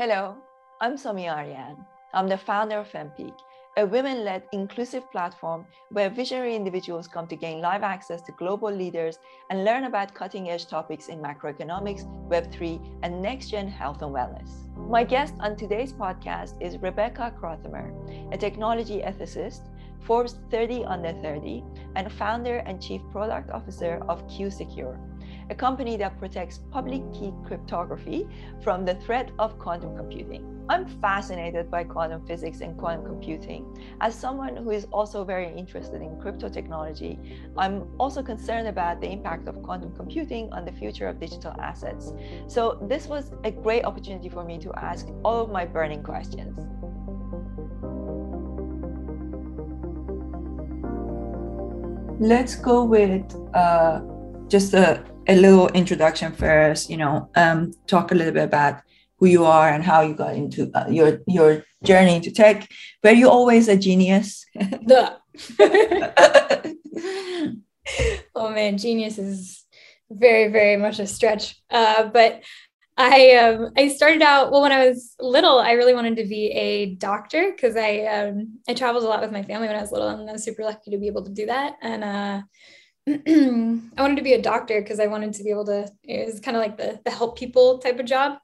Hello, I'm Somi Arian. I'm the founder of FemPeak, a women led inclusive platform where visionary individuals come to gain live access to global leaders and learn about cutting edge topics in macroeconomics, Web3, and next gen health and wellness. My guest on today's podcast is Rebecca Krauthamer, a technology ethicist, Forbes 30 Under 30, and founder and chief product officer of QuSecure a company that protects public key cryptography from the threat of quantum computing. I'm fascinated by quantum physics and quantum computing. As someone who is also very interested in crypto technology, I'm also concerned about the impact of quantum computing on the future of digital assets. So, this was a great opportunity for me to ask all of my burning questions. Let's go with uh, just a a little introduction first, you know, um, talk a little bit about who you are and how you got into uh, your your journey into tech. Were you always a genius? oh man, genius is very very much a stretch. Uh, but I um, I started out well when I was little. I really wanted to be a doctor because I um, I traveled a lot with my family when I was little, and I was super lucky to be able to do that. And uh, I wanted to be a doctor because I wanted to be able to, it was kind of like the, the help people type of job.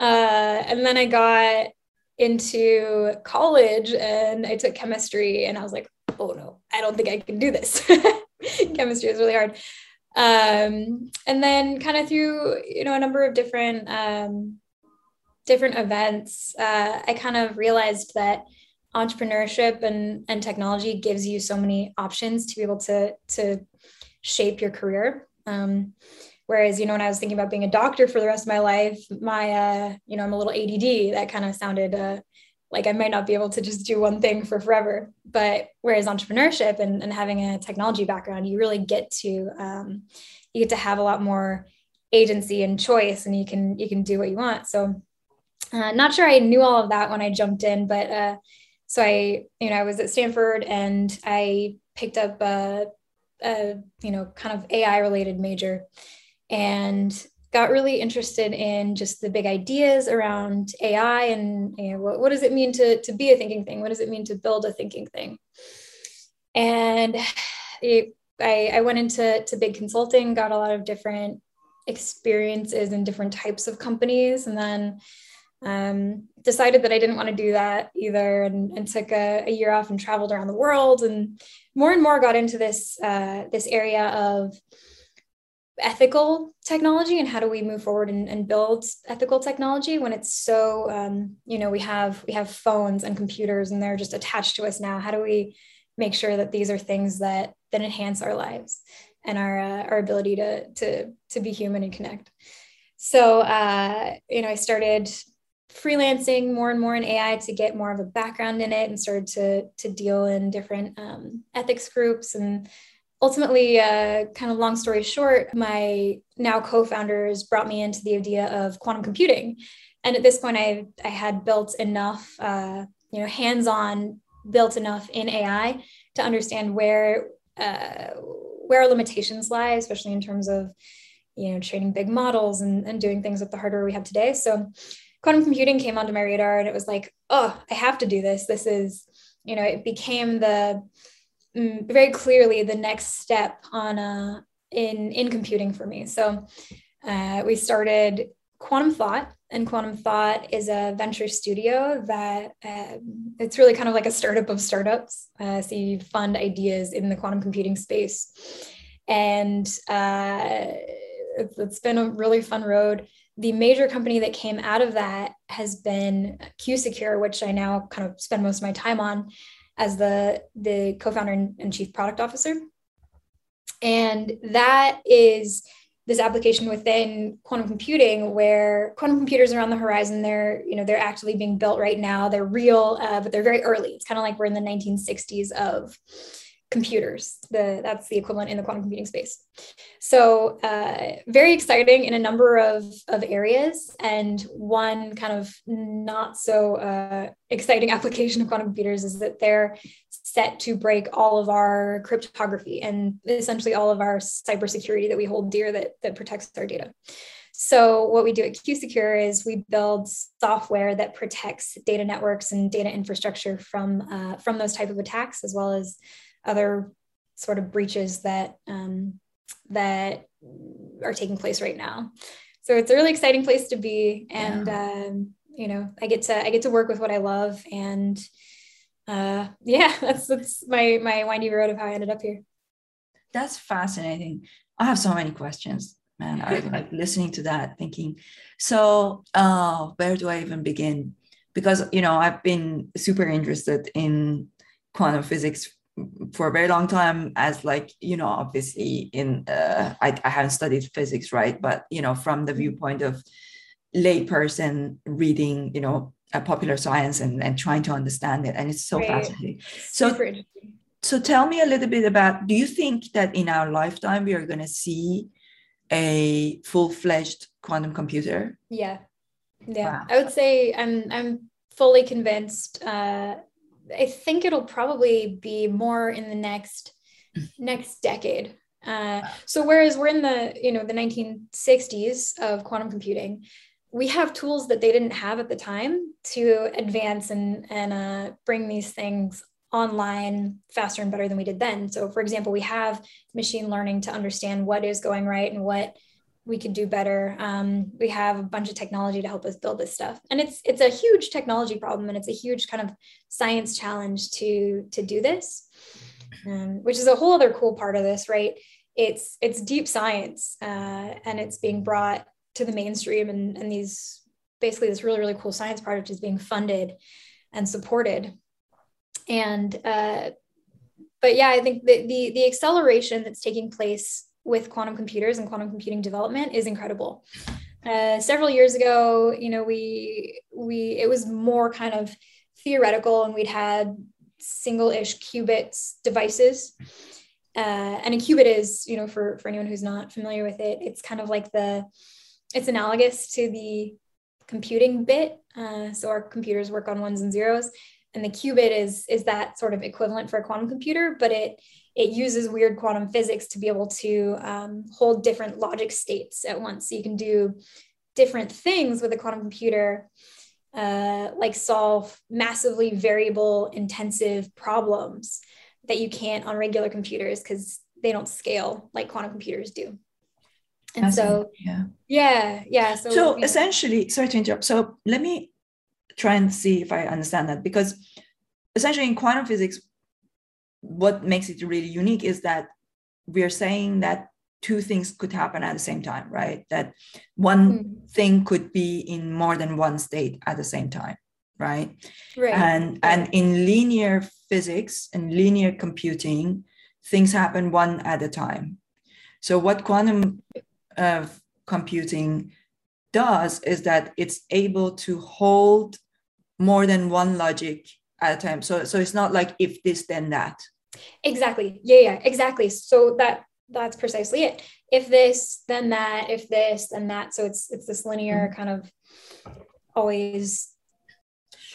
Uh, and then I got into college and I took chemistry and I was like, oh no, I don't think I can do this. chemistry is really hard. Um, and then kind of through, you know, a number of different, um, different events, uh, I kind of realized that entrepreneurship and, and technology gives you so many options to be able to, to shape your career. Um, whereas, you know, when I was thinking about being a doctor for the rest of my life, my, uh, you know, I'm a little ADD. That kind of sounded uh, like I might not be able to just do one thing for forever. But whereas entrepreneurship and, and having a technology background, you really get to um, you get to have a lot more agency and choice, and you can you can do what you want. So, uh, not sure I knew all of that when I jumped in, but uh, so I, you know, I was at Stanford and I picked up a a you know kind of AI related major and got really interested in just the big ideas around AI and you know, what, what does it mean to, to be a thinking thing? What does it mean to build a thinking thing? And it, I, I went into to big consulting, got a lot of different experiences in different types of companies, and then um, decided that I didn't want to do that either and, and took a, a, year off and traveled around the world and more and more got into this uh, this area of ethical technology and how do we move forward and, and build ethical technology when it's so um, you know we have we have phones and computers and they're just attached to us now. How do we make sure that these are things that that enhance our lives and our uh, our ability to to to be human and connect? So uh, you know i started freelancing more and more in AI to get more of a background in it and started to, to deal in different um, ethics groups. And ultimately, uh, kind of long story short, my now co founders brought me into the idea of quantum computing. And at this point, I, I had built enough, uh, you know, hands on, built enough in AI to understand where. Uh, where our limitations lie, especially in terms of you know training big models and, and doing things with the hardware we have today. So quantum computing came onto my radar and it was like, oh, I have to do this. This is, you know, it became the mm, very clearly the next step on uh, in in computing for me. So uh, we started Quantum Thought, and Quantum Thought is a venture studio that uh, it's really kind of like a startup of startups. Uh, so you fund ideas in the quantum computing space, and uh, it's been a really fun road the major company that came out of that has been QuSecure, which I now kind of spend most of my time on as the, the co-founder and, and chief product officer. And that is this application within quantum computing where quantum computers are on the horizon. They're you know they're actively being built right now. They're real uh, but they're very early. It's kind of like we're in the 1960s of computers. The, that's the equivalent in the quantum computing space. So uh, very exciting in a number of, of areas. And one kind of not so uh, exciting application of quantum computers is that they're set to break all of our cryptography and essentially all of our cybersecurity that we hold dear that, that protects our data. so what we do at QuSecure is we build software that protects data networks and data infrastructure from uh, from those type of attacks, as well as other sort of breaches that um, that are taking place right now. So it's a really exciting place to be, and yeah. um, you know, I get to I get to work with what I love, and uh, yeah, that's that's my my windy road of how I ended up here. That's fascinating. I have so many questions man i like listening to that thinking so uh, where do i even begin because you know i've been super interested in quantum physics for a very long time as like you know obviously in uh, I, I haven't studied physics right? But you know from the viewpoint of layperson reading you know a popular science and, and trying to understand it. And it's so right. fascinating. So so tell me a little bit about do you think that in our lifetime we are going to see a full-fledged quantum computer? Yeah. Yeah. Wow. i would say i'm i'm fully convinced uh i think it'll probably be more in the next next decade uh, so whereas we're in the you know the 1960s of quantum computing we have tools that they didn't have at the time to advance and and uh, bring these things online faster and better than we did then. So, for example, we have machine learning to understand what is going right and what we could do better. Um, we have a bunch of technology to help us build this stuff, and it's it's a huge technology problem, and it's a huge kind of science challenge to to do this, um, which is a whole other cool part of this, right? It's it's deep science, uh, and it's being brought to the mainstream, and and these basically this really really cool science project is being funded and supported and uh, but yeah i think the, the the acceleration that's taking place with quantum computers and quantum computing development is incredible. Uh, several years ago you know we we it was more kind of theoretical and we'd had single-ish qubits devices. Uh, and a qubit is you know for for anyone who's not familiar with it it's kind of like the it's analogous to the computing bit. Uh, so our computers work on ones and zeros and the qubit is is that sort of equivalent for a quantum computer but it it uses weird quantum physics to be able to um, hold different logic states at once. So you can do different things with a quantum computer uh, like solve massively variable intensive problems that you can't on regular computers because they don't scale like quantum computers do. And so yeah. Yeah yeah so, so essentially sorry to interrupt. So let me try and see if I understand that because essentially in quantum physics, what makes it really unique is that we're saying that two things could happen at the same time, right? That one mm. thing could be in more than one state at the same time, right? Right. And and in linear physics and linear computing, things happen one at a time. So what quantum uh, computing does is that it's able to hold more than one logic at a time. So so it's not like if this then that. Exactly. Yeah, yeah, exactly. So that that's precisely it. If this, then that, if this, then that. So it's it's this linear mm-hmm. kind of always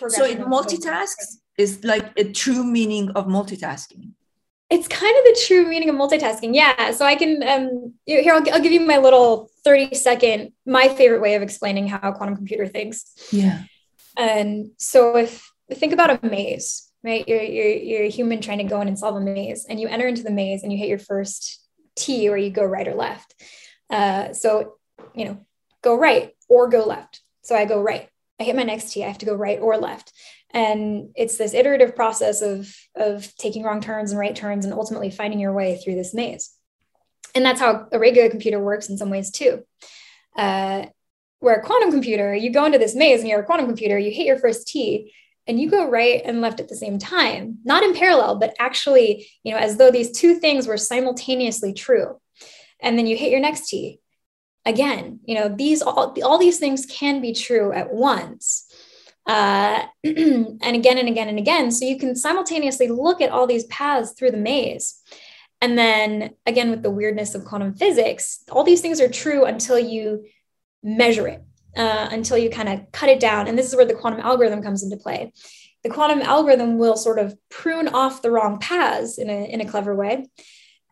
so it multitasks is like a true meaning of multitasking it's kind of the true meaning of multitasking yeah so i can um here I'll, I'll give you my little 30 second my favorite way of explaining how a quantum computer thinks yeah and so if think about a maze, right? You're, you're, you're a human trying to go in and solve a maze, and you enter into the maze and you hit your first T where you go right or left. Uh, so, you know, go right or go left. So I go right. I hit my next T, I have to go right or left. And it's this iterative process of, of taking wrong turns and right turns and ultimately finding your way through this maze. And that's how a regular computer works in some ways too. Uh, where a quantum computer, you go into this maze and you're a quantum computer, you hit your first T and you go right and left at the same time, not in parallel, but actually, you know, as though these two things were simultaneously true. And then you hit your next T. Again, you know, these all, all these things can be true at once. Uh, and again and again and again. So you can simultaneously look at all these paths through the maze. And then again, with the weirdness of quantum physics, all these things are true until you measure it uh, until you kind of cut it down. And this is where the quantum algorithm comes into play. The quantum algorithm will sort of prune off the wrong paths in a, in a clever way.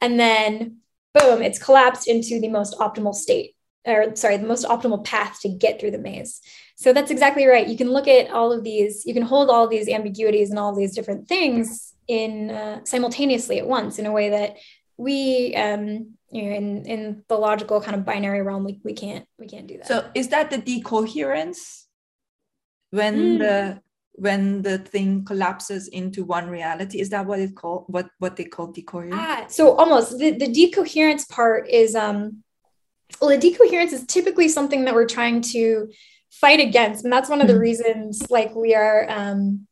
And then, boom, it's collapsed into the most optimal state. or sorry, the most optimal path to get through the maze. So that's exactly right. You can look at all of these, you can hold all these ambiguities and all these different things in uh, simultaneously at once in a way that we um, you know in in the logical kind of binary realm we, we can't we can't do that so is that the decoherence when mm. the when the thing collapses into one reality is that what it called what what they call decoherence ah, so almost the, the decoherence part is um well the decoherence is typically something that we're trying to fight against and that's one of the mm. reasons like we are um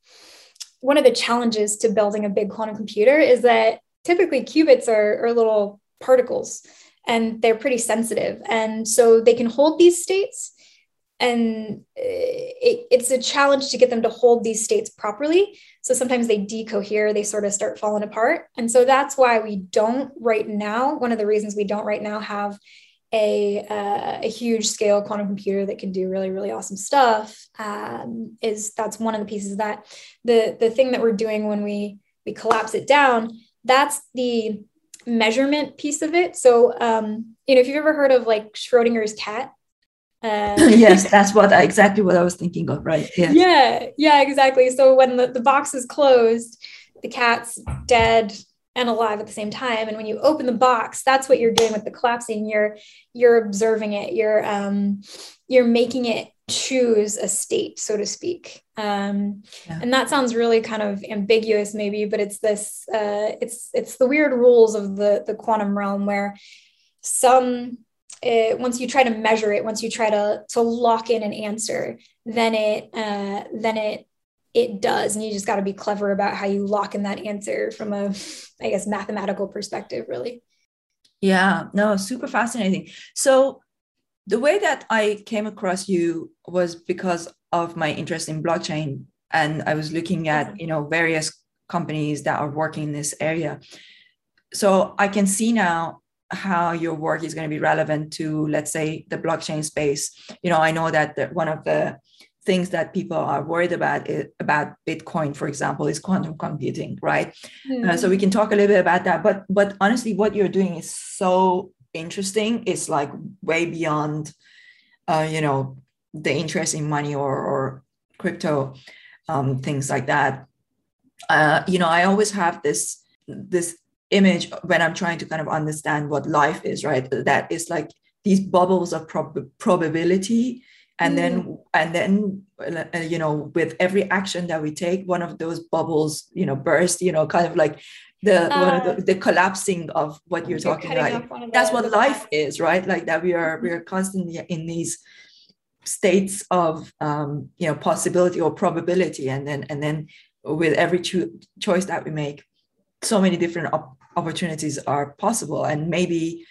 one of the challenges to building a big quantum computer is that typically qubits are, are little particles and they're pretty sensitive. And so they can hold these states and it, it's a challenge to get them to hold these states properly. So sometimes they decohere they sort of start falling apart. And so that's why we don't right now one of the reasons we don't right now have a, uh, a huge scale quantum computer that can do really really awesome stuff um, is that's one of the pieces that. The the thing that we're doing when we we collapse it down that's the measurement piece of it. So um, you know if you've ever heard of like schrodinger's cat uh, yes that's what I, exactly what i was thinking of right yeah yeah yeah exactly. So when the, the box is closed the cat's dead and alive at the same time. And when you open the box that's what you're doing with the collapsing. You're you're observing it. You're um you're making it choose a state so to speak. Um yeah. and that sounds really kind of ambiguous maybe but it's this uh it's it's the weird rules of the the quantum realm where some it, uh, once you try to measure it once you try to to lock in an answer then it uh then it it does. And you just got to be clever about how you lock in that answer from a i guess mathematical perspective really. Yeah. No super fascinating. So the way that i came across you was because of my interest in blockchain and i was looking at you know various companies that are working in this area so i can see now how your work is going to be relevant to let's say the blockchain space you know i know that the, one of the things that people are worried about it, about Bitcoin, for example, is quantum computing, right? Mm-hmm. Uh, so we can talk a little bit about that. But but honestly, what you're doing is so interesting. It's like way beyond, uh, you know, the interest in money or or crypto, um, things like that. Uh, you know, I always have this this image when I'm trying to kind of understand what life is, right? That is like these bubbles of prob- probability and mm. then and then uh, you know with every action that we take one of those bubbles you know burst you know kind of like the uh, the, the, collapsing of what you're, you're talking about. that's what life is right? Like that we are we are constantly in these states of um, you know possibility or probability and then and then with every cho- choice that we make so many different op- opportunities are possible. And maybe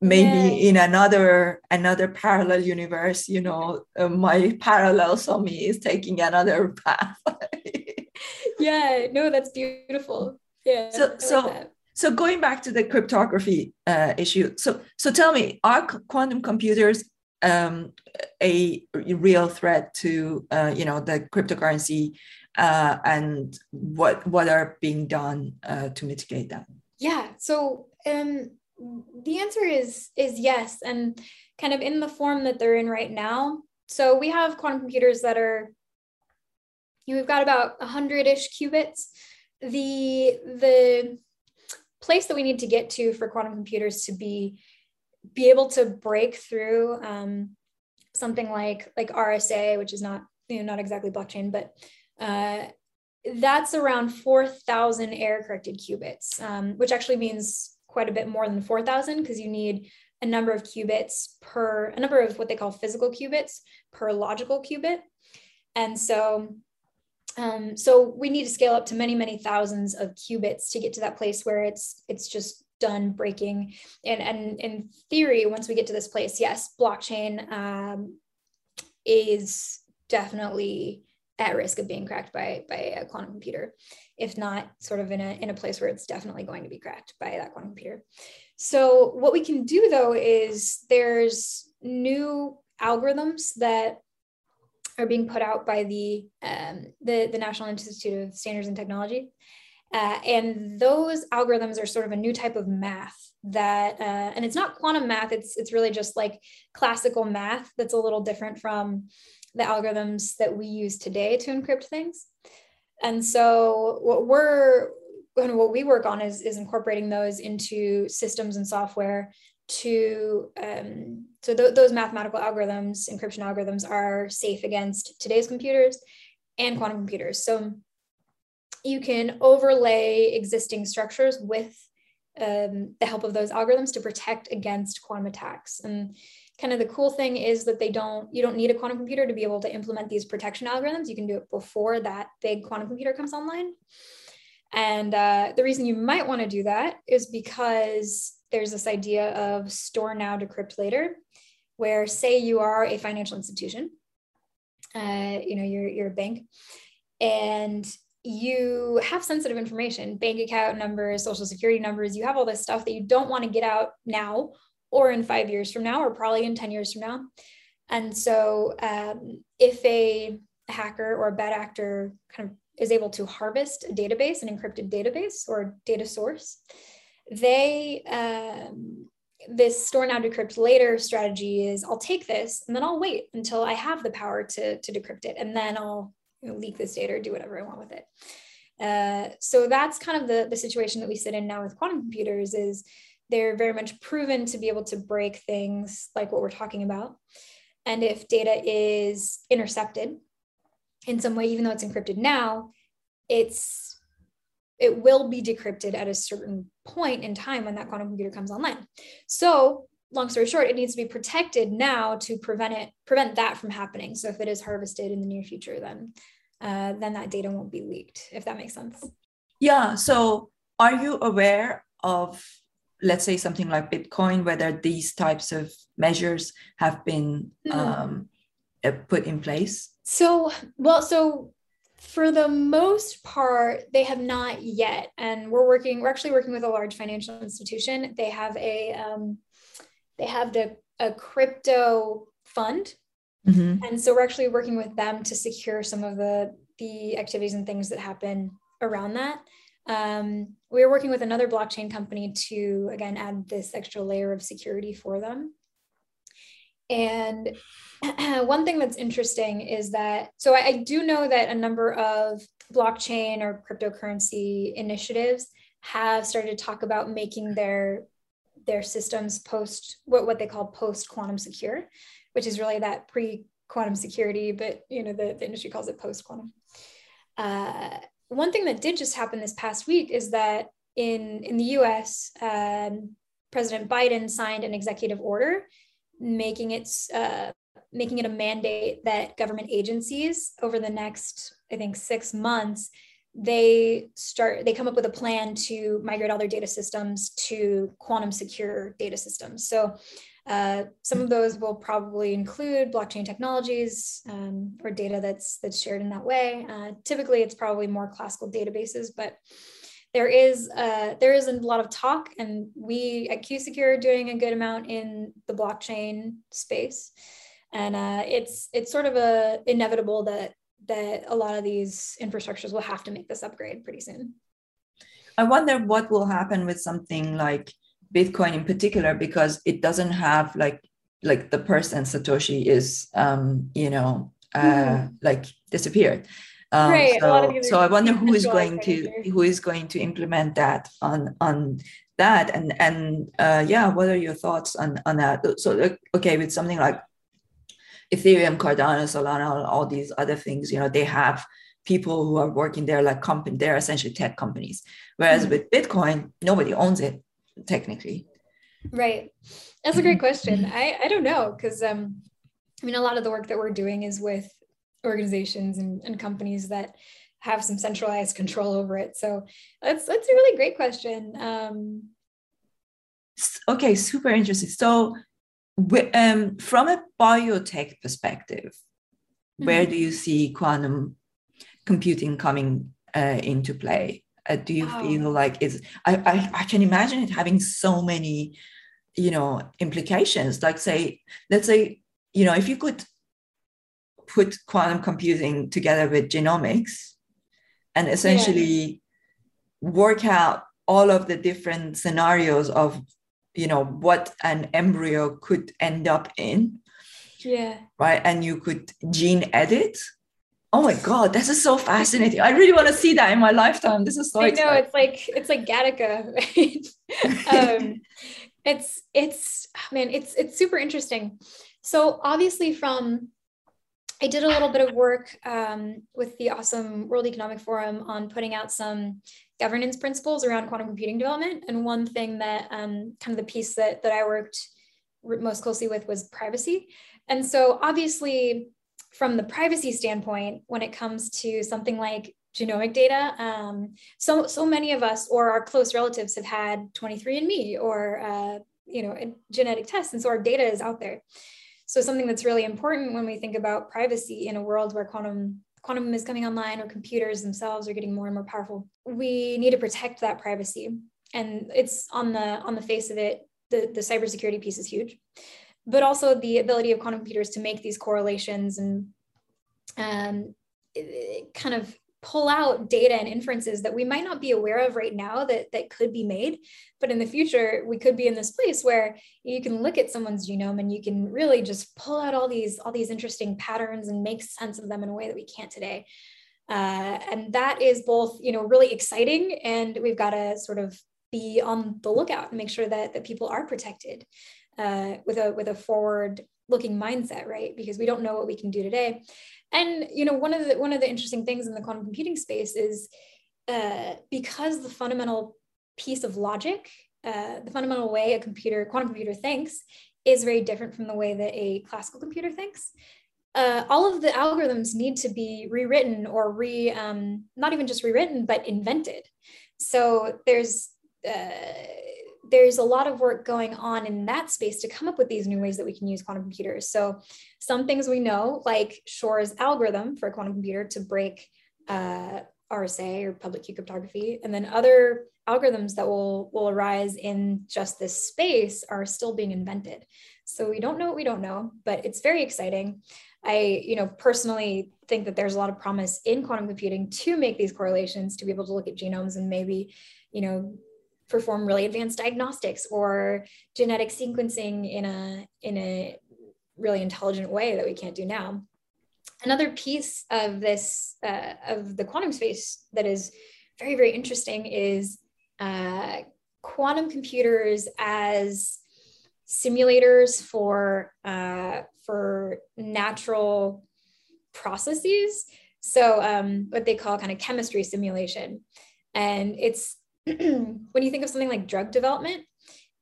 maybe yeah. in another another parallel universe you know uh, my parallel me is taking another path. Yeah no that's beautiful yeah so so so going back to the cryptography uh, issue so so tell me are quantum computers um, a real threat to uh, you know the cryptocurrency uh, and what what are being done uh, to mitigate that? Yeah so um the answer is is yes and kind of in the form that they're in right now. So we have quantum computers that are you know, we've got about 100ish qubits the the place that we need to get to for quantum computers to be be able to break through um, something like like RSA, which is not you know not exactly blockchain, but uh, that's around 4,000 error corrected qubits, um, which actually means quite a bit more than 4,000 because you need a number of qubits per, a number of what they call physical qubits per logical qubit. And so, um, so we need to scale up to many, many thousands of qubits to get to that place where it's, it's just done breaking. And, and in theory, once we get to this place, yes, blockchain um, is definitely at risk of being cracked by, by a quantum computer if not sort of in a, in a place where it's definitely going to be cracked by that quantum computer. So what we can do though is there's new algorithms that are being put out by the, um, the, the National Institute of Standards and Technology. Uh, and those algorithms are sort of a new type of math that, uh, and it's not quantum math. It's it's really just like classical math that's a little different from the algorithms that we use today to encrypt things. And so what we're and what we work on is, is incorporating those into systems and software to um, so th- those mathematical algorithms encryption algorithms are safe against today's computers and quantum computers. So you can overlay existing structures with um, the help of those algorithms to protect against quantum attacks. And kind of the cool thing is that they don't you don't need a quantum computer to be able to implement these protection algorithms. You can do it before that big quantum computer comes online. And uh, the reason you might want to do that is because there's this idea of store now, decrypt later, where say you are a financial institution, uh, you know, you're, you're a bank, and you have sensitive information, bank account numbers, social security numbers, you have all this stuff that you don't want to get out now or in five years from now, or probably in 10 years from now. And so um, if a hacker or a bad actor kind of is able to harvest a database, an encrypted database or data source, they um, this store now decrypt later strategy is I'll take this and then I'll wait until I have the power to, to decrypt it and then I'll you know, leak this data or do whatever I want with it. Uh, so that's kind of the, the situation that we sit in now with quantum computers is they're very much proven to be able to break things like what we're talking about. And if data is intercepted, in some way, even though it's encrypted now, it's it will be decrypted at a certain point in time when that quantum computer comes online. So long story short, it needs to be protected now to prevent it, prevent that from happening. So if it is harvested in the near future, then uh, then that data won't be leaked, if that makes sense. Yeah. So are you aware of, let's say, something like Bitcoin, whether these types of measures have been mm. um, uh, put in place? So, well, so for the most part, they have not yet. And we're working, we're actually working with a large financial institution. They have a, um, they have the, a crypto fund. Mm-hmm. And so we're actually working with them to secure some of the, the activities and things that happen around that. Um, we're working with another blockchain company to, again, add this extra layer of security for them. And one thing that's interesting is that, so I, I, do know that a number of blockchain or cryptocurrency initiatives have started to talk about making their their systems post what, what they call post quantum secure, which is really that pre quantum security, but you know the, the industry calls it post quantum. Uh, one thing that did just happen this past week is that in in the U.S., um, President Biden signed an executive order making it uh, making it a mandate that government agencies over the next i think six months they start they come up with a plan to migrate all their data systems to quantum secure data systems. So uh, some of those will probably include blockchain technologies um, or data that's that's shared in that way. Uh, typically it's probably more classical databases but there is uh, there is a lot of talk, and we at QuSecure are doing a good amount in the blockchain space, and uh, it's it's sort of a inevitable that that a lot of these infrastructures will have to make this upgrade pretty soon. I wonder what will happen with something like Bitcoin in particular, because it doesn't have like like the person Satoshi is um, you know uh, mm. like disappeared. Um, right. So, so I wonder who is going to who is going to implement that on on that and and uh, yeah, what are your thoughts on on that? So okay, with something like Ethereum, Cardano, Solana, all these other things, you know, they have people who are working there like company. They're essentially tech companies. Whereas mm-hmm. with Bitcoin, nobody owns it technically. Right. That's a great mm-hmm. question. I I don't know because um I mean a lot of the work that we're doing is with organizations and, and companies that have some centralized control over it. So that's that's a really great question. Um, okay, super interesting. So, um, from a biotech perspective, mm-hmm. where do you see quantum computing coming uh, into play? Uh, do you feel like is I, I I can imagine it having so many, you know, implications. Like say, let's say, you know, if you could put quantum computing together with genomics and essentially work out all of the different scenarios of you know what an embryo could end up in yeah. right? And you could gene edit. Oh my god this is so fascinating. I really want to see that in my lifetime. This is so i know it's like it's like gattaca right? Um it's it's I mean it's it's super interesting. So obviously from I did a little bit of work um, with the awesome World Economic Forum on putting out some governance principles around quantum computing development. And one thing that um, kind of the piece that, that I worked most closely with was privacy. And so obviously from the privacy standpoint, when it comes to something like genomic data, um, so, so many of us or our close relatives have had 23andMe or, uh, you know, genetic tests, And so our data is out there. So something that's really important when we think about privacy in a world where quantum quantum is coming online or computers themselves are getting more and more powerful, we need to protect that privacy. And it's on the on the face of it, the, the cybersecurity piece is huge, but also the ability of quantum computers to make these correlations and um, kind of pull out data and inferences that we might not be aware of right now that that could be made. But in the future we could be in this place where you can look at someone's genome and you can really just pull out all these all these interesting patterns and make sense of them in a way that we can't today. Uh, and that is both you know really exciting and we've got to sort of be on the lookout and make sure that that people are protected uh, with a with a forward looking mindset right? Because we don't know what we can do today and you know, one of the one of the interesting things in the quantum computing space is uh, because the fundamental piece of logic, uh, the fundamental way a computer, quantum computer thinks, is very different from the way that a classical computer thinks. Uh, all of the algorithms need to be rewritten or re, um, not even just rewritten, but invented. So there's uh, there's a lot of work going on in that space to come up with these new ways that we can use quantum computers. So some things we know, like Shor's algorithm for a quantum computer to break uh, RSA or public key cryptography, and then other algorithms that will will arise in just this space are still being invented. So we don't know what we don't know, but it's very exciting. I, you know, personally think that there's a lot of promise in quantum computing to make these correlations, to be able to look at genomes and maybe, you know, perform really advanced diagnostics or genetic sequencing in a in a really intelligent way that we can't do now. Another piece of this uh, of the quantum space that is very very interesting is uh, quantum computers as simulators for uh, for natural processes. So um, what they call kind of chemistry simulation, and it's when you think of something like drug development,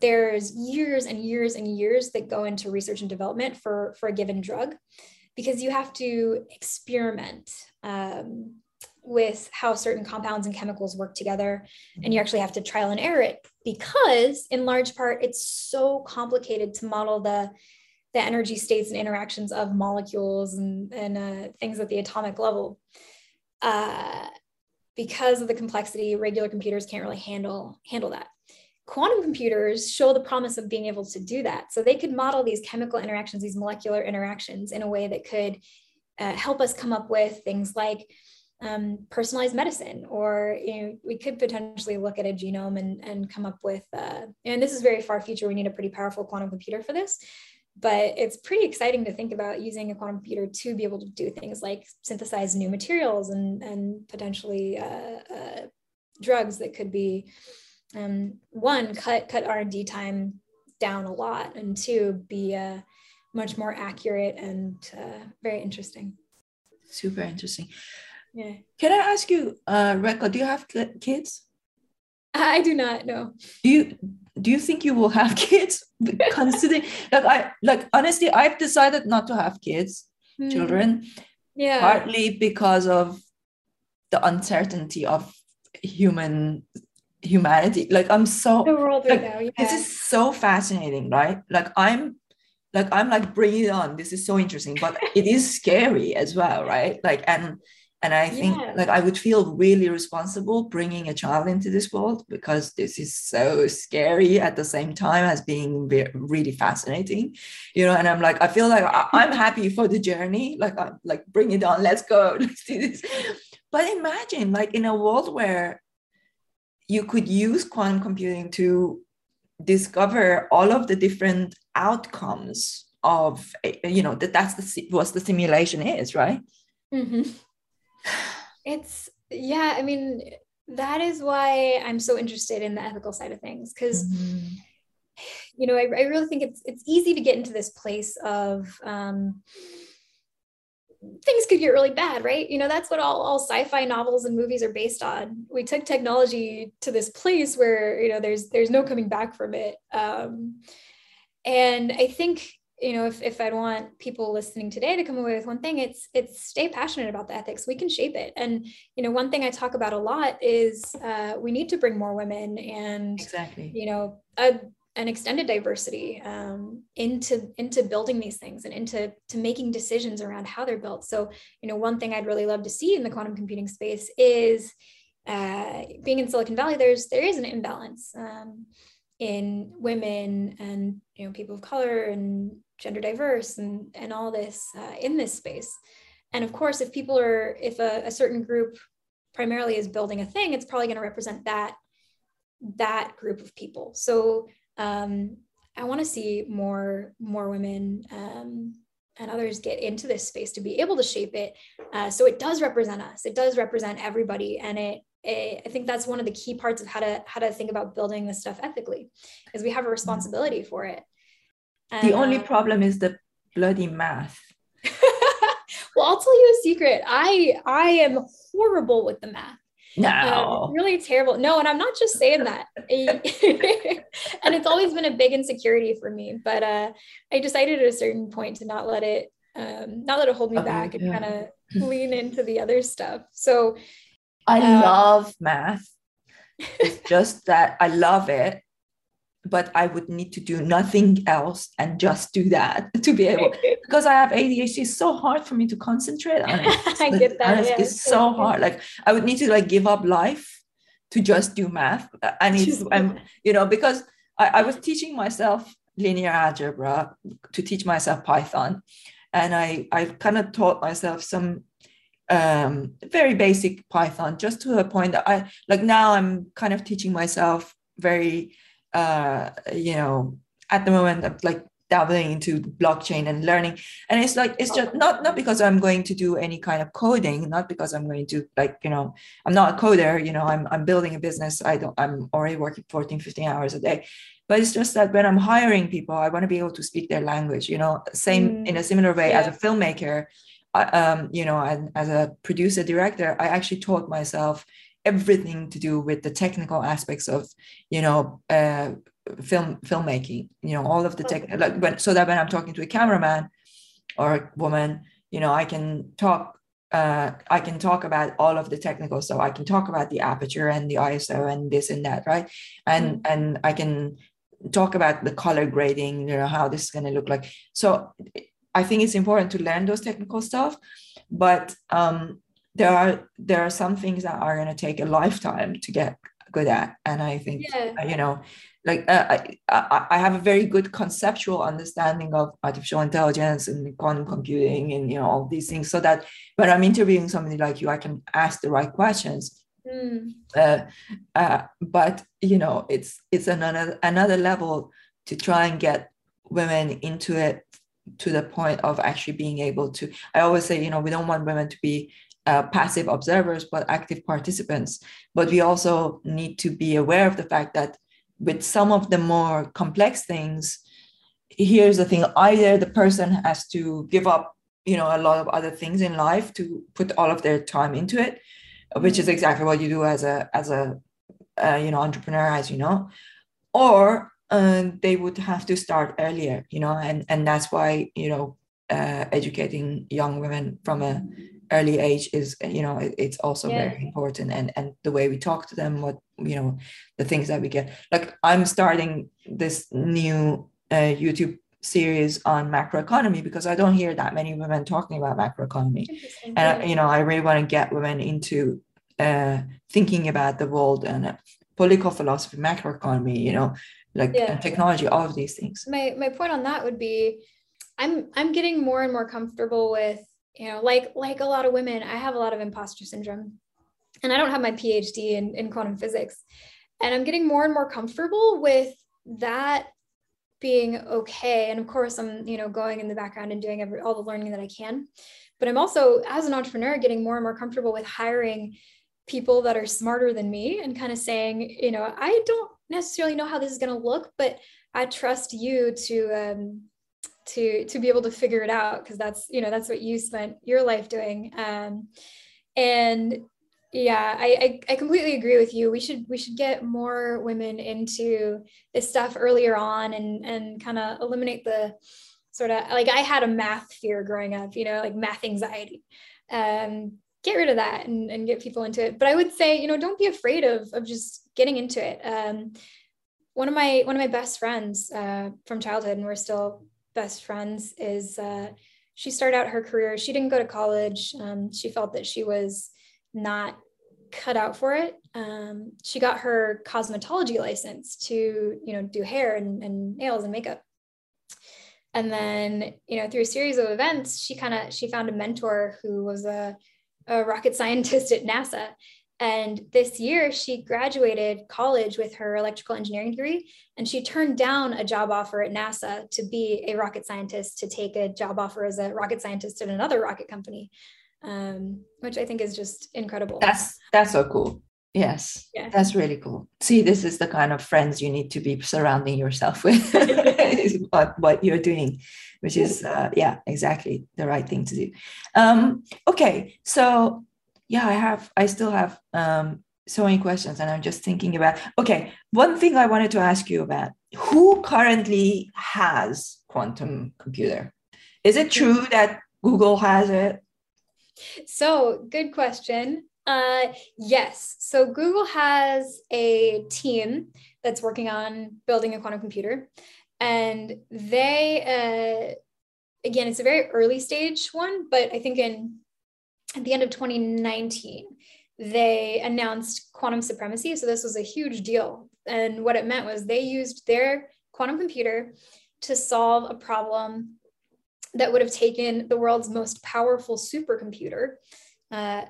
there's years and years and years that go into research and development for, for a given drug because you have to experiment um, with how certain compounds and chemicals work together. And you actually have to trial and error it because, in large part, it's so complicated to model the, the energy states and interactions of molecules and, and uh, things at the atomic level. Uh, because of the complexity, regular computers can't really handle, handle that. Quantum computers show the promise of being able to do that. So they could model these chemical interactions, these molecular interactions in a way that could uh, help us come up with things like um, personalized medicine, or you know, we could potentially look at a genome and, and come up with, uh, and this is very far future, we need a pretty powerful quantum computer for this, but it's pretty exciting to think about using a quantum computer to be able to do things like synthesize new materials and, and potentially uh, uh, drugs that could be um, one cut cut r&d time down a lot and two be uh, much more accurate and uh, very interesting. Super interesting. Yeah. Can i ask you uh Rekha, do you have kids? I do not know do you do you think you will have kids? Considering like i like honestly i've decided not to have kids mm. children yeah. partly because of the uncertainty of human humanity. Like i'm so like, now, yeah. this is so fascinating right? Like i'm like i'm like bring it on. This is so interesting but it is scary as well right? Like and and i think yeah. like i would feel really responsible bringing a child into this world because this is so scary at the same time as being really fascinating you know? And i'm like i feel like I, am happy for the journey. Like i'm like bring it on. Let's go. Let's do this. But imagine like in a world where you could use quantum computing to discover all of the different outcomes of you know that that's the what the simulation is right? Mm-hmm. It's yeah i mean that is why i'm so interested in the ethical side of things because mm-hmm. you know I, I, really think it's it's easy to get into this place of um, things could get really bad, right? You know, that's what all, all sci-fi novels and movies are based on. We took technology to this place where, you know, there's there's no coming back from it. Um, and I think, you know, if, if I'd want people listening today to come away with one thing, it's it's stay passionate about the ethics. We can shape it. And, you know, one thing I talk about a lot is uh, we need to bring more women and exactly, you know, a and extended diversity um, into into building these things and into to making decisions around how they're built so you know one thing i'd really love to see in the quantum computing space is uh, being in silicon valley there's there is an imbalance um, in women and you know people of color and gender diverse and and all this uh, in this space and of course if people are if a, a certain group primarily is building a thing it's probably going to represent that that group of people so um, I want to see more more women um, and others get into this space to be able to shape it. Uh, so it does represent us. It does represent everybody, and it, it, I think that's one of the key parts of how to how to think about building this stuff ethically, is we have a responsibility for it. And, the only uh, problem is the bloody math. well, I'll tell you a secret. I I am horrible with the math. No. Uh, really terrible. No, and I'm not just saying that. and it's always been a big insecurity for me. But uh, I decided at a certain point to not let it um, not let it hold me back and yeah. kind of lean into the other stuff. So I love math. It's just that I love it but I would need to do nothing else and just do that to be able because I have ADHD. It's so hard for me to concentrate on it. I get that. It's, yeah. it's so hard. Like I would need to like give up life to just do math. I need to, I'm, you know, because I, I was teaching myself linear algebra to teach myself Python. And I, I kind of taught myself some um, very basic Python just to a point that I like now I'm kind of teaching myself very uh, you know, at the moment I'm like dabbling into blockchain and learning. And it's like, it's just not, not because I'm going to do any kind of coding, not because I'm going to like, you know, I'm not a coder, you know, I'm, I'm building a business. I don't, I'm already working 14, 15 hours a day. But it's just that when I'm hiring people, I want to be able to speak their language, you know, same mm, in a similar way yeah. as a filmmaker, I, um, you know, and as a producer director, I actually taught myself everything to do with the technical aspects of you know uh, film filmmaking you know all of the tech like when so that when i'm talking to a cameraman or a woman you know i can talk uh, I can talk about all of the technical stuff. I can talk about the aperture and the ISO and this and that, right? And mm. and I can talk about the color grading, you know, how this is going to look like. So I think it's important to learn those technical stuff, but um, there are there are some things that are going to take a lifetime to get good at and i think yeah. you know like uh, I, I, I have a very good conceptual understanding of artificial intelligence and quantum computing and you know all these things so that when i'm interviewing somebody like you i can ask the right questions mm. uh, uh, but you know it's it's another another level to try and get women into it to the point of actually being able to i always say you know we don't want women to be uh, passive observers, but active participants. But we also need to be aware of the fact that with some of the more complex things, here's the thing either the person has to give up you know a lot of other things in life to put all of their time into it which is exactly what you do as a as a uh, you know entrepreneur as you know or um, they would have to start earlier you know and and that's why you know uh, educating young women from a early age is you know it, it's also yeah. very important. And and the way we talk to them what you know the things that we get. Like i'm starting this new uh, youtube series on macroeconomy because i don't hear that many women talking about macroeconomy. And you know i really want to get women into uh, thinking about the world and political philosophy macroeconomy you know like yeah. technology all of these things my my point on that would be i'm i'm getting more and more comfortable with you know, like like a lot of women, I have a lot of imposter syndrome. And I don't have my PhD in, in quantum physics. and I'm getting more and more comfortable with that being okay. And of course, I'm, you know, going in the background and doing every, all the learning that I can. But I'm also, as an entrepreneur, getting more and more comfortable with hiring people that are smarter than me and kind of saying, you know, I don't necessarily know how this is going to look, but I trust you to um, to to be able to figure it out because that's you know that's what you spent your life doing. Um, and yeah I, I, I completely agree with you. We should we should get more women into this stuff earlier on and and kind of eliminate the sort of like i had a math fear growing up you know like math anxiety. Um get rid of that and, and get people into it. But i would say you know don't be afraid of of just getting into it um one of my one of my best friends uh, from childhood and we're still best friends is uh, she started out her career she didn't go to college um, she felt that she was not cut out for it. Um, she got her cosmetology license to, you know, do hair and, and nails and makeup. And then, you know, through a series of events, she kind of she found a mentor who was a, a rocket scientist at NASA. And this year, she graduated college with her electrical engineering degree, and she turned down a job offer at NASA to be a rocket scientist, to take a job offer as a rocket scientist at another rocket company um, which I think is just incredible. That's that's so cool. Yes, yeah. that's really cool. See, this is the kind of friends you need to be surrounding yourself with. is what, what you're doing, which is uh, yeah, exactly the right thing to do. Um, okay, so yeah, I have, I still have um, so many questions, and I'm just thinking about. Okay, one thing I wanted to ask you about: who currently has quantum computer? Is it true that Google has it? So, good question. Uh, yes. So, Google has a team that's working on building a quantum computer. And they, uh, again, it's a very early stage one, but I think in at the end of 2019, they announced quantum supremacy. So, this was a huge deal. And what it meant was they used their quantum computer to solve a problem that would have taken the world's most powerful supercomputer uh,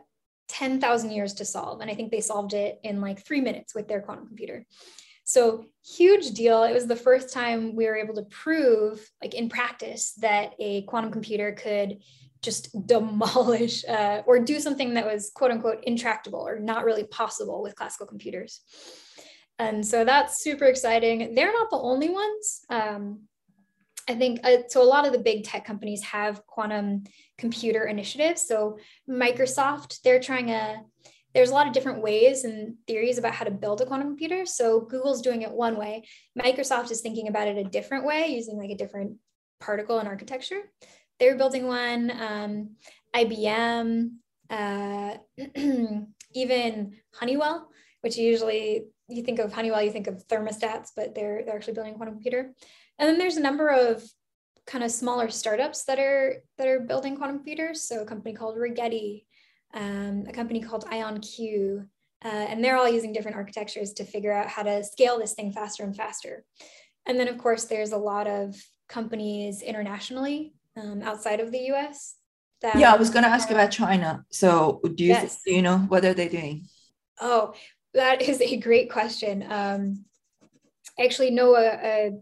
10,000 years to solve. And I think they solved it in like three minutes with their quantum computer. So, huge deal. It was the first time we were able to prove, like in practice, that a quantum computer could just demolish uh, or do something that was quote unquote intractable or not really possible with classical computers. And so that's super exciting. They're not the only ones. Um, I think uh, so. A lot of the big tech companies have quantum computer initiatives. So Microsoft, they're trying a. There's a lot of different ways and theories about how to build a quantum computer. So Google's doing it one way. Microsoft is thinking about it a different way, using like a different particle and architecture. They're building one. Um, IBM, uh, even Honeywell, which usually you think of Honeywell, you think of thermostats, but they're they're actually building a quantum computer. And then there's a number of kind of smaller startups that are that are building quantum computers. So a company called Rigetti, um, a company called IonQ, uh, and they're all using different architectures to figure out how to scale this thing faster and faster. And then of course there's a lot of companies internationally um, outside of the U.S. yeah, I was going to ask about China. So do you yes. do you know what are they doing? Oh, that is a great question. Um, actually a, a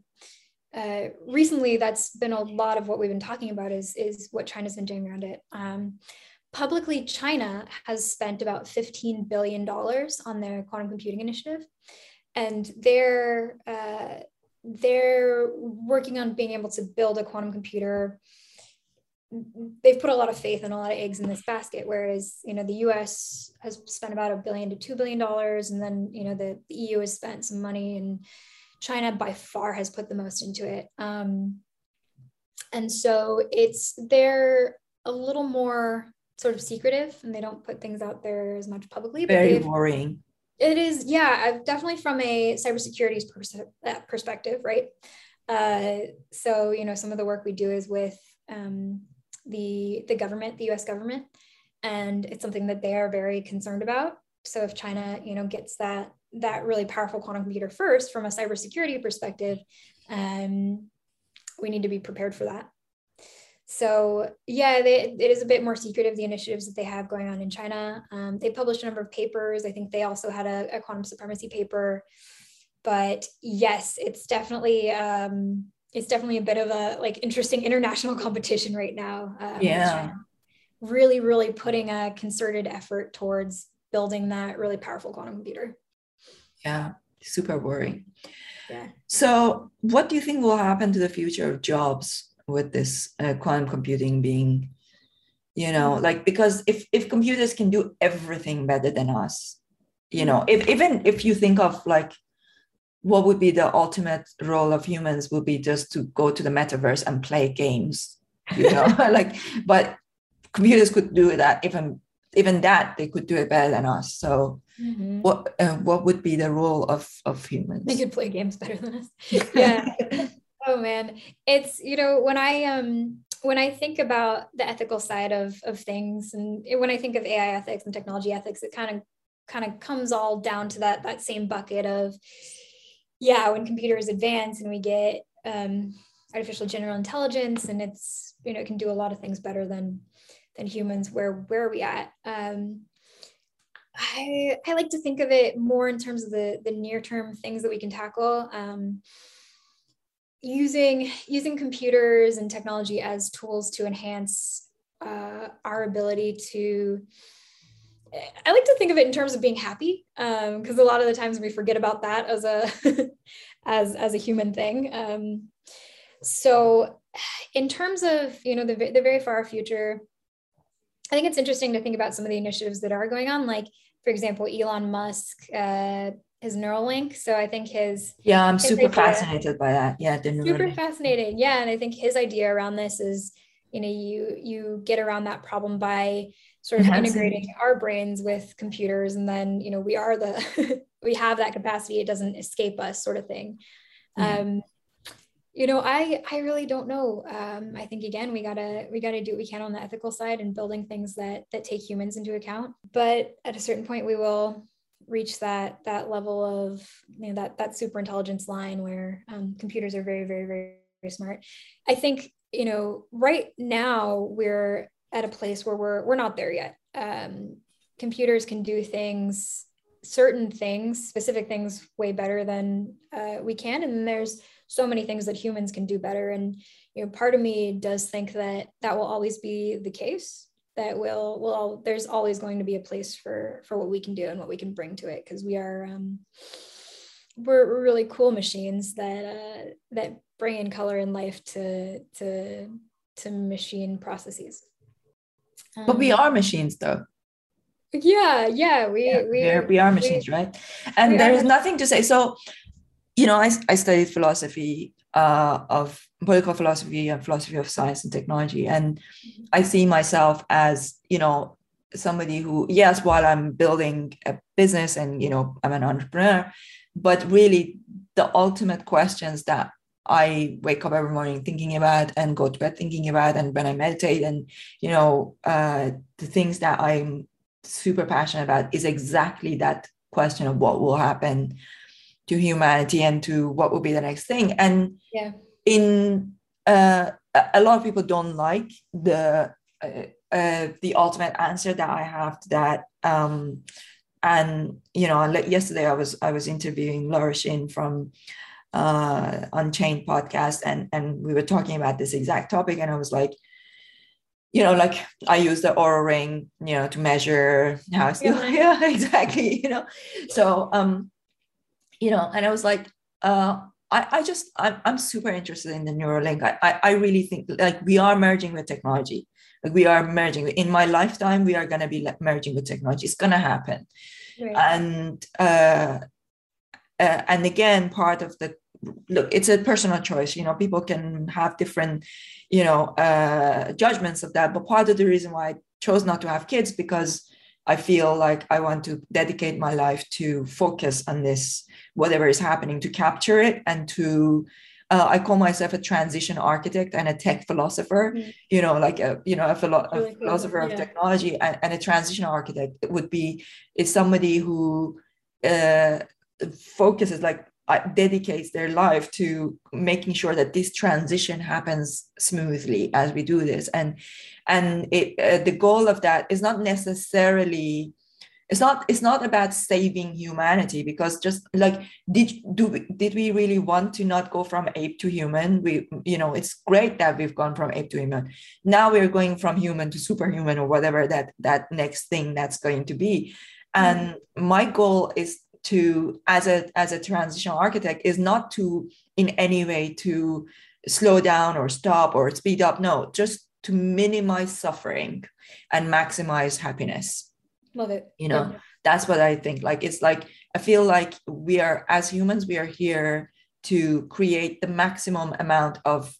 uh, recently that's been a lot of what we've been talking about is, is what China's been doing around it. Um, publicly, China has spent about $15 billion on their quantum computing initiative. And they're, uh, they're working on being able to build a quantum computer they've put a lot of faith and a lot of eggs in this basket whereas you know the us has spent about a billion to two billion dollars and then you know the, the eu has spent some money and China by far has put the most into it. Um, and so it's they're a little more sort of secretive and they don't put things out there as much publicly. Very worrying. It is, yeah, definitely from a cybersecurity pers- uh, perspective, right? Uh, so you know, some of the work we do is with um, the the government, the U.S. government, and it's something that they are very concerned about. So if China, you know, gets that that really powerful quantum computer first from a cybersecurity perspective, um, we need to be prepared for that. so yeah, they, it is a bit more secretive the initiatives that they have going on in China. Um, they published a number of papers. I think they also had a, a quantum supremacy paper. But yes, it's definitely um, it's definitely a bit of a like interesting international competition right now. Um, yeah, really, really putting a concerted effort towards building that really powerful quantum computer. Yeah, super worrying. Yeah. So, what do you think will happen to the future of jobs with this uh, quantum computing being you know mm-hmm. like because if if computers can do everything better than us you know mm-hmm. if even if you think of like what would be the ultimate role of humans would be just to go to the metaverse and play games you know? Like but computers could do that. Even even that they could do it better than us. So mm-hmm. what uh, what would be the role of of humans? They could play games better than us. Yeah. Oh man, it's you know when I um when I think about the ethical side of of things, and when I think of AI ethics and technology ethics, it kind of kind of comes all down to that that same bucket of yeah, when computers advance and we get um, artificial general intelligence, and it's you know it can do a lot of things better than than humans. Where where are we at? Um, I I like to think of it more in terms of the the near term things that we can tackle. Um, using using computers and technology as tools to enhance uh, our ability to I like to think of it in terms of being happy because um, a lot of the times we forget about that as a as as a human thing. Um, so, in terms of you know the the very far future, I think it's interesting to think about some of the initiatives that are going on. Like, for example, Elon Musk uh, his Neuralink. So I think his yeah, I'm his super idea, fascinated by that. Yeah, the Neuralink. super fascinated. Yeah, and I think his idea around this is you know you you get around that problem by sort of integrating our brains with computers, and then you know we are the we have that capacity. It doesn't escape us, sort of thing. Mm-hmm. Um, you know i i really don't know um, i think again we gotta we gotta do what we can on the ethical side and building things that that take humans into account but at a certain point we will reach that that level of you know that that super intelligence line where um, computers are very very very very smart i think you know right now we're at a place where we're we're not there yet. Um, computers can do things certain things specific things way better than uh, we can. And there's so many things that humans can do better. And you know part of me does think that that will always be the case that will will there's always going to be a place for for what we can do and what we can bring to it. Because we are um we're, really cool machines that uh that bring in color and life to to to machine processes um, but we um, are machines though. Yeah yeah we yeah, we, are, we are machines we, right? And there is nothing to say. So you know I, I studied philosophy uh, of political philosophy and philosophy of science and technology. And I see myself as, you know, somebody who, yes, while I'm building a business and, you know, I'm an entrepreneur, but really the ultimate questions that I wake up every morning thinking about and go to bed thinking about, and when I meditate, and you know, uh, the things that I'm super passionate about is exactly that question of what will happen to humanity and to what will be the next thing. And yeah. in uh, a lot of people don't like the uh, uh, the ultimate answer that I have to that. Um, and you know, yesterday I was I was interviewing Laura Shin from uh, Unchained podcast, and and we were talking about this exact topic, and I was like, you know, like I use the Oura ring, you know, to measure how it's yeah. yeah, exactly, you know. So um, you know, and I was like, uh, I, I just I'm, I'm super interested in the Neuralink. I, I, I really think like we are merging with technology. Like we are merging in my lifetime. We are gonna be merging with technology. It's gonna happen, right. and uh, uh, and again, part of the look, it's a personal choice. You know, people can have different, you know, uh, judgments of that. But part of the reason why I chose not to have kids because I feel like I want to dedicate my life to focus on this, whatever is happening, to capture it and to. Uh, I call myself a transition architect and a tech philosopher. Mm-hmm. You know, like a you know a, philo- a philosopher yeah. of technology and, and, a transition architect would be is somebody who uh, focuses like dedicates their life to making sure that this transition happens smoothly as we do this. And and it uh, the goal of that is not necessarily it's not it's not about saving humanity because just like did do we, did we really want to not go from ape to human? We you know it's great that we've gone from ape to human. Now we're going from human to superhuman or whatever that that next thing that's going to be. And mm-hmm. my goal is to as a as a transitional architect is not to in any way to slow down or stop or speed up. No just to minimize suffering and maximize happiness. Love it. You know yeah. that's what i think. Like it's like i feel like we are as humans we are here to create the maximum amount of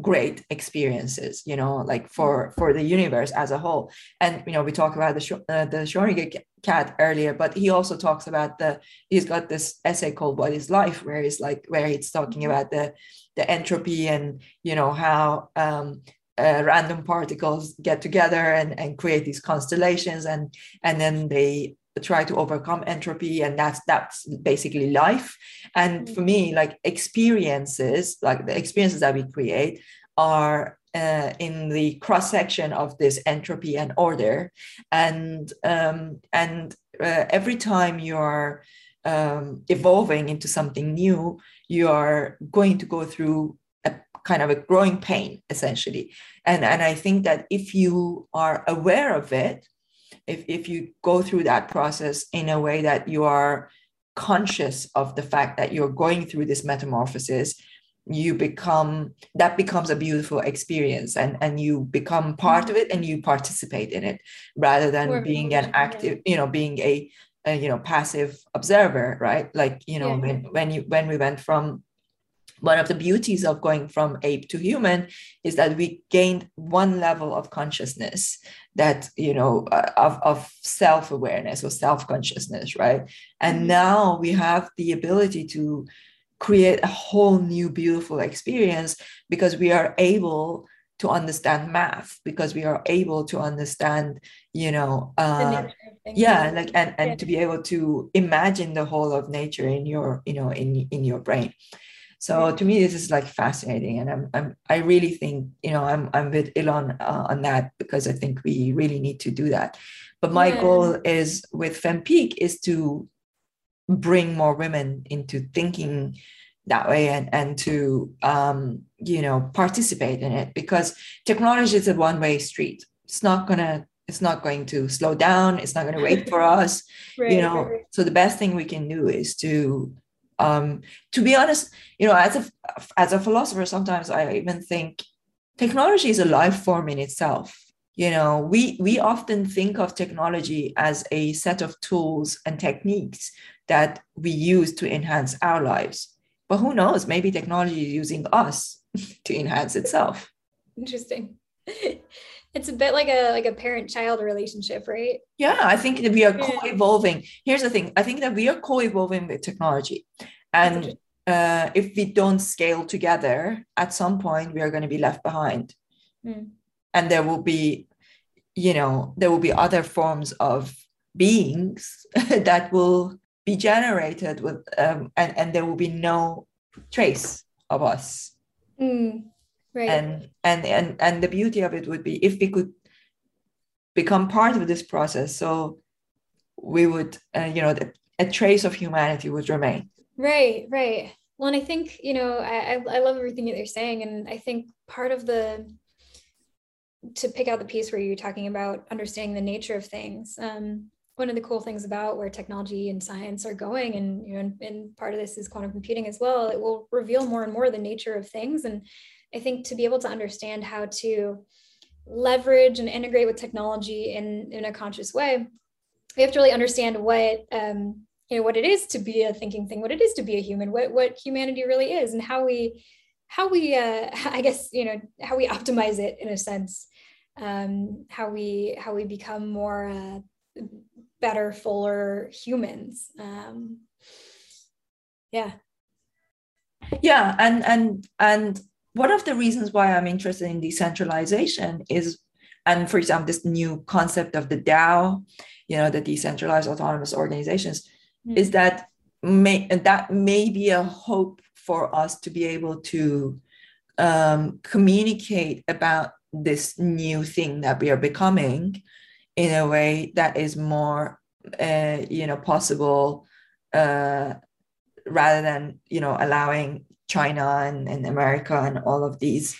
great experiences you know like for for the universe as a whole. And you know we talked about the uh, the Schrödinger cat earlier but he also talks about the he's got this essay called what is life? Where he's like where he's talking mm-hmm. about the the entropy and you know how um uh, random particles get together and, and create these constellations. And and then they try to overcome entropy and that's that's basically life. And mm-hmm. for me like experiences like the experiences that we create are uh, in the cross section of this entropy and order. And um, and uh, every time you're um, evolving into something new you are going to go through a kind of a growing pain essentially. And and i think that if you are aware of it if, if you go through that process in a way that you are conscious of the fact that you're going through this metamorphosis you become that becomes a beautiful experience and and you become part of it and you participate in it rather than being an active you know being a, a, you know passive observer right like you know yeah. when when you when we went from one of the beauties of going from ape to human is that we gained one level of consciousness that you know uh, of, of self-awareness or self-consciousness right and mm-hmm. now we have the ability to create a whole new beautiful experience because we are able to understand math because we are able to understand you know uh, yeah like and, and yeah. to be able to imagine the whole of nature in your you know in in your brain so to me, this is like fascinating, and I'm, I'm I really think you know I'm I'm with Elon uh, on that because I think we really need to do that. But my yeah. goal is with FemPeak is to bring more women into thinking that way and and to um, you know participate in it because technology is a one way street. It's not gonna it's not going to slow down. It's not going to wait for us. right, you know. Right. So the best thing we can do is to um, to be honest, you know, as a as a philosopher, sometimes I even think technology is a life form in itself. You know, we we often think of technology as a set of tools and techniques that we use to enhance our lives. But who knows? Maybe technology is using us to enhance itself. Interesting. it's a bit like a like a parent child relationship right? Yeah i think that we are co-evolving. Here's the thing. I think that we are co-evolving with technology. And uh, if we don't scale together at some point we are going to be left behind. Mm. and there will be you know there will be other forms of beings that will be generated with um, and, and there will be no trace of us. Mm. Right. And and and and the beauty of it would be if we could become part of this process, so we would, uh, you know, a trace of humanity would remain. Right, right. Well, and I think you know, I I love everything that you're saying, and I think part of the to pick out the piece where you're talking about understanding the nature of things. Um, one of the cool things about where technology and science are going, and you know, and, and part of this is quantum computing as well. It will reveal more and more the nature of things, and I think to be able to understand how to leverage and integrate with technology in, in a conscious way, we have to really understand what um, you know what it is to be a thinking thing, what it is to be a human, what what humanity really is, and how we how we uh, I guess you know how we optimize it in a sense, um, how we how we become more uh, better, fuller humans. Um, yeah yeah and and and one of the reasons why I'm interested in decentralization is, and for example, this new concept of the DAO, you know, the decentralized autonomous organizations, mm-hmm. is that may that may be a hope for us to be able to um, communicate about this new thing that we are becoming in a way that is more uh, you know possible uh, rather than you know allowing china and, and america and all of these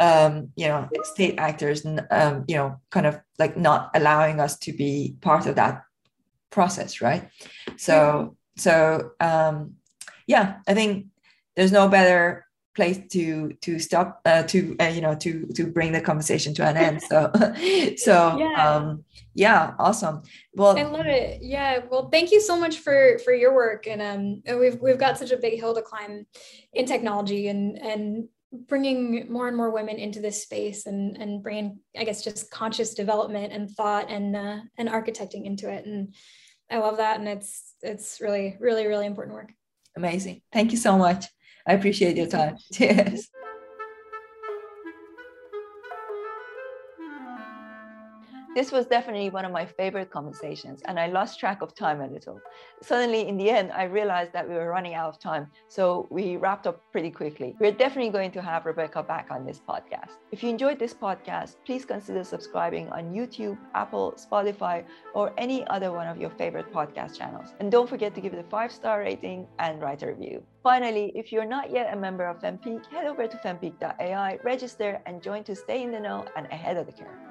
um, you know state actors um, you know kind of like not allowing us to be part of that process right so mm-hmm. so um, yeah i think there's no better place to to stop uh, to uh, you know to to bring the conversation to an end. So so yeah. um yeah awesome. Well i love it. Yeah. Well thank you so much for for your work. And um we've we've got such a big hill to climb in technology and and bringing more and more women into this space and and bringing i guess just conscious development and thought and uh, and architecting into it. And i love that. And it's it's really really really important work. Amazing. Thank you so much I appreciate your time. Cheers. This was definitely one of my favorite conversations, and I lost track of time a little. Suddenly, in the end, I realized that we were running out of time, so we wrapped up pretty quickly. We're definitely going to have Rebecca back on this podcast. If you enjoyed this podcast, please consider subscribing on YouTube, Apple, Spotify, or any other one of your favorite podcast channels. And don't forget to give it a five star rating and write a review. Finally, if you're not yet a member of FemPeak, head over to fempeak.ai, register, and join to stay in the know and ahead of the curve.